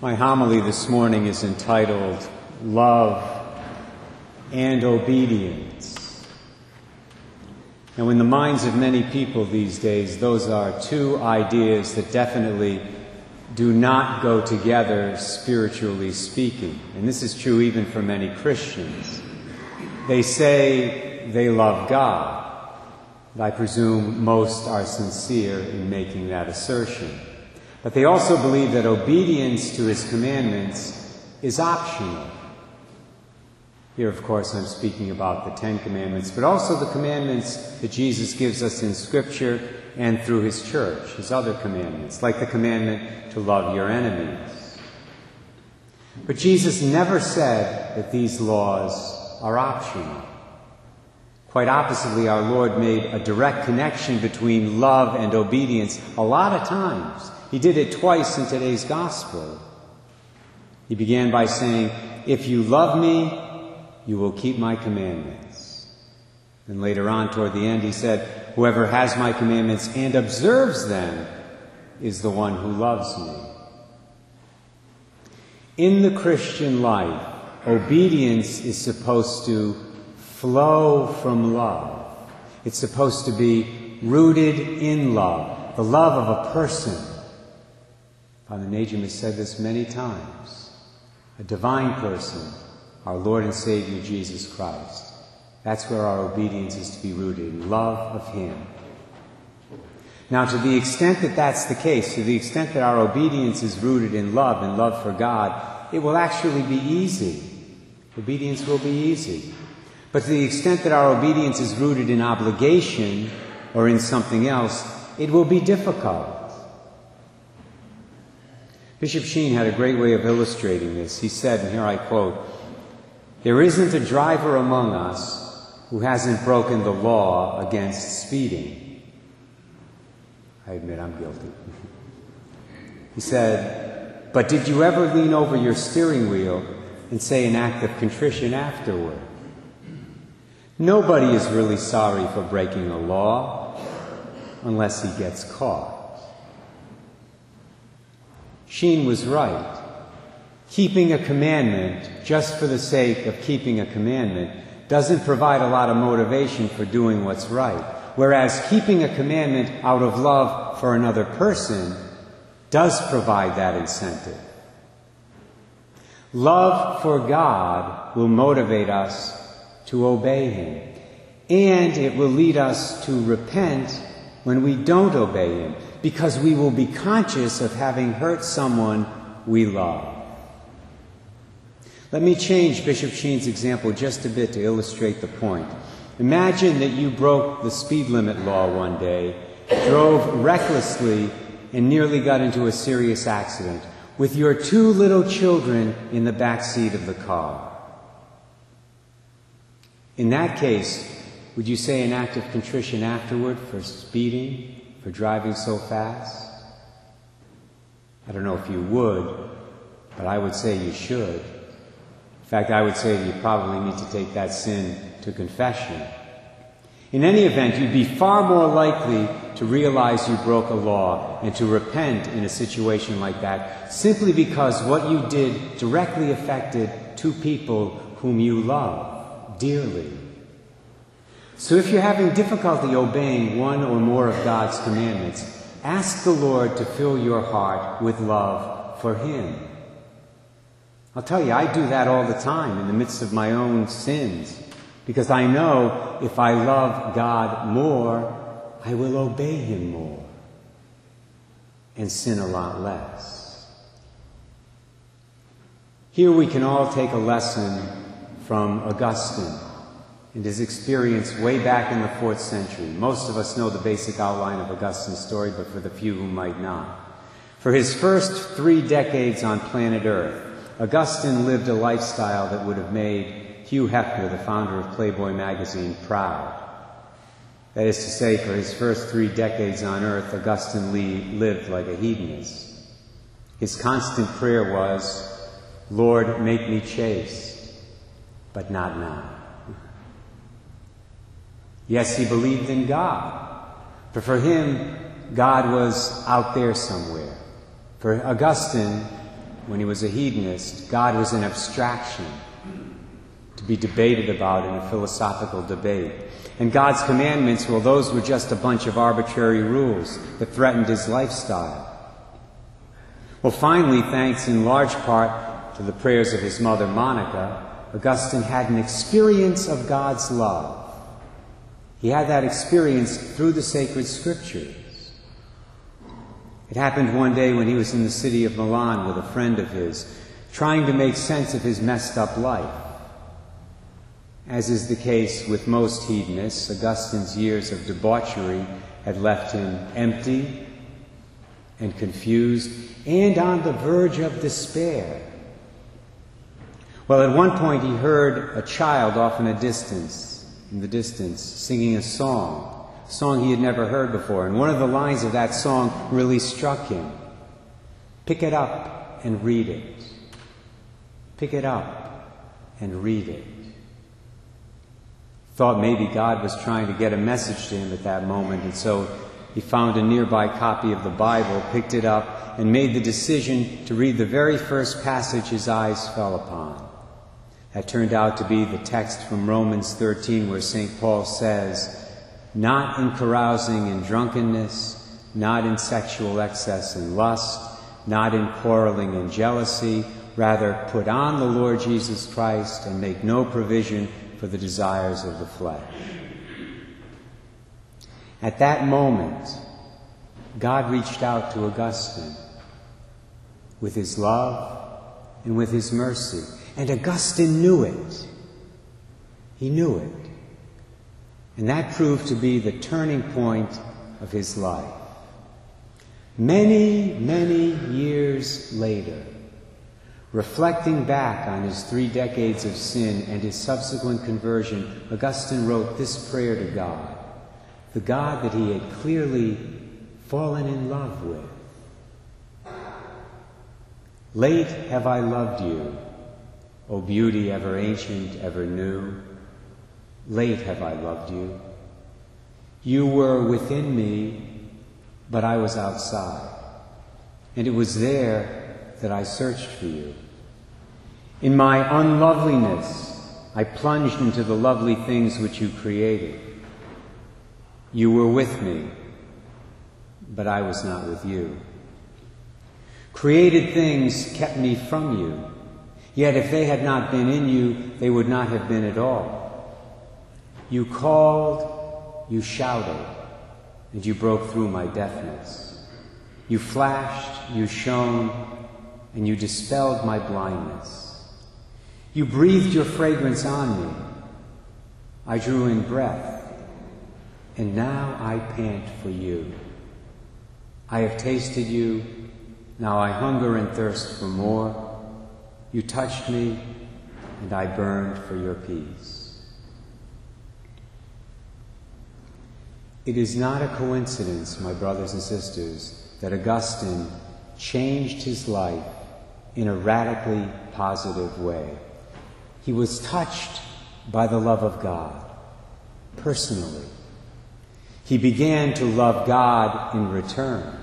My homily this morning is entitled Love and Obedience. Now, in the minds of many people these days, those are two ideas that definitely do not go together spiritually speaking. And this is true even for many Christians. They say they love God. I presume most are sincere in making that assertion. But they also believe that obedience to his commandments is optional. Here, of course, I'm speaking about the Ten Commandments, but also the commandments that Jesus gives us in Scripture and through his church, his other commandments, like the commandment to love your enemies. But Jesus never said that these laws are optional. Quite oppositely, our Lord made a direct connection between love and obedience a lot of times. He did it twice in today's gospel. He began by saying, If you love me, you will keep my commandments. And later on, toward the end, he said, Whoever has my commandments and observes them is the one who loves me. In the Christian life, obedience is supposed to flow from love. It's supposed to be rooted in love, the love of a person, Father Najim has said this many times. A divine person, our Lord and Savior Jesus Christ. That's where our obedience is to be rooted in love of Him. Now, to the extent that that's the case, to the extent that our obedience is rooted in love and love for God, it will actually be easy. Obedience will be easy. But to the extent that our obedience is rooted in obligation or in something else, it will be difficult. Bishop Sheen had a great way of illustrating this. He said, and here I quote, There isn't a driver among us who hasn't broken the law against speeding. I admit I'm guilty. he said, But did you ever lean over your steering wheel and say an act of contrition afterward? Nobody is really sorry for breaking a law unless he gets caught. Sheen was right. Keeping a commandment just for the sake of keeping a commandment doesn't provide a lot of motivation for doing what's right. Whereas keeping a commandment out of love for another person does provide that incentive. Love for God will motivate us to obey Him. And it will lead us to repent when we don't obey Him because we will be conscious of having hurt someone we love. Let me change Bishop Sheen's example just a bit to illustrate the point. Imagine that you broke the speed limit law one day, drove recklessly, and nearly got into a serious accident with your two little children in the back seat of the car. In that case, would you say an act of contrition afterward for speeding? for driving so fast? I don't know if you would, but I would say you should. In fact, I would say you probably need to take that sin to confession. In any event, you'd be far more likely to realize you broke a law and to repent in a situation like that simply because what you did directly affected two people whom you love dearly. So if you're having difficulty obeying one or more of God's commandments, ask the Lord to fill your heart with love for Him. I'll tell you, I do that all the time in the midst of my own sins because I know if I love God more, I will obey Him more and sin a lot less. Here we can all take a lesson from Augustine and his experience way back in the fourth century. Most of us know the basic outline of Augustine's story, but for the few who might not. For his first three decades on planet Earth, Augustine lived a lifestyle that would have made Hugh Hefner, the founder of Playboy magazine, proud. That is to say, for his first three decades on earth, Augustine lived like a hedonist. His constant prayer was, Lord, make me chaste, but not now. Yes, he believed in God. But for him, God was out there somewhere. For Augustine, when he was a hedonist, God was an abstraction to be debated about in a philosophical debate. And God's commandments, well, those were just a bunch of arbitrary rules that threatened his lifestyle. Well, finally, thanks in large part to the prayers of his mother, Monica, Augustine had an experience of God's love. He had that experience through the sacred scriptures. It happened one day when he was in the city of Milan with a friend of his, trying to make sense of his messed up life. As is the case with most hedonists, Augustine's years of debauchery had left him empty and confused and on the verge of despair. Well, at one point he heard a child off in a distance, in the distance, singing a song, a song he had never heard before. And one of the lines of that song really struck him. Pick it up and read it. Pick it up and read it thought maybe God was trying to get a message to him at that moment, and so he found a nearby copy of the Bible, picked it up, and made the decision to read the very first passage his eyes fell upon. That turned out to be the text from Romans 13, where St. Paul says, Not in carousing and drunkenness, not in sexual excess and lust, not in quarreling and jealousy, rather put on the Lord Jesus Christ and make no provision for the desires of the flesh. At that moment, God reached out to Augustine with his love and with his mercy. And Augustine knew it. He knew it. And that proved to be the turning point of his life. Many, many years later, Reflecting back on his three decades of sin and his subsequent conversion, Augustine wrote this prayer to God, the God that he had clearly fallen in love with. Late have I loved you, O beauty ever ancient, ever new. Late have I loved you. You were within me, but I was outside. And it was there that I searched for you. In my unloveliness, I plunged into the lovely things which you created. You were with me, but I was not with you. Created things kept me from you, yet if they had not been in you, they would not have been at all. You called, you shouted, and you broke through my deafness. You flashed, you shone, and you dispelled my blindness. You breathed your fragrance on me. I drew in breath, and now I pant for you. I have tasted you, now I hunger and thirst for more. You touched me, and I burned for your peace. It is not a coincidence, my brothers and sisters, that Augustine changed his life in a radically positive way. He was touched by the love of God personally. He began to love God in return.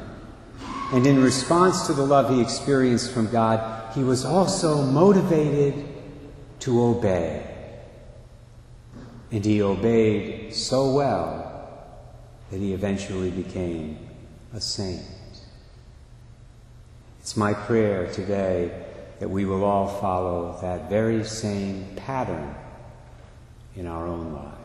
And in response to the love he experienced from God, he was also motivated to obey. And he obeyed so well that he eventually became a saint. It's my prayer today that we will all follow that very same pattern in our own lives.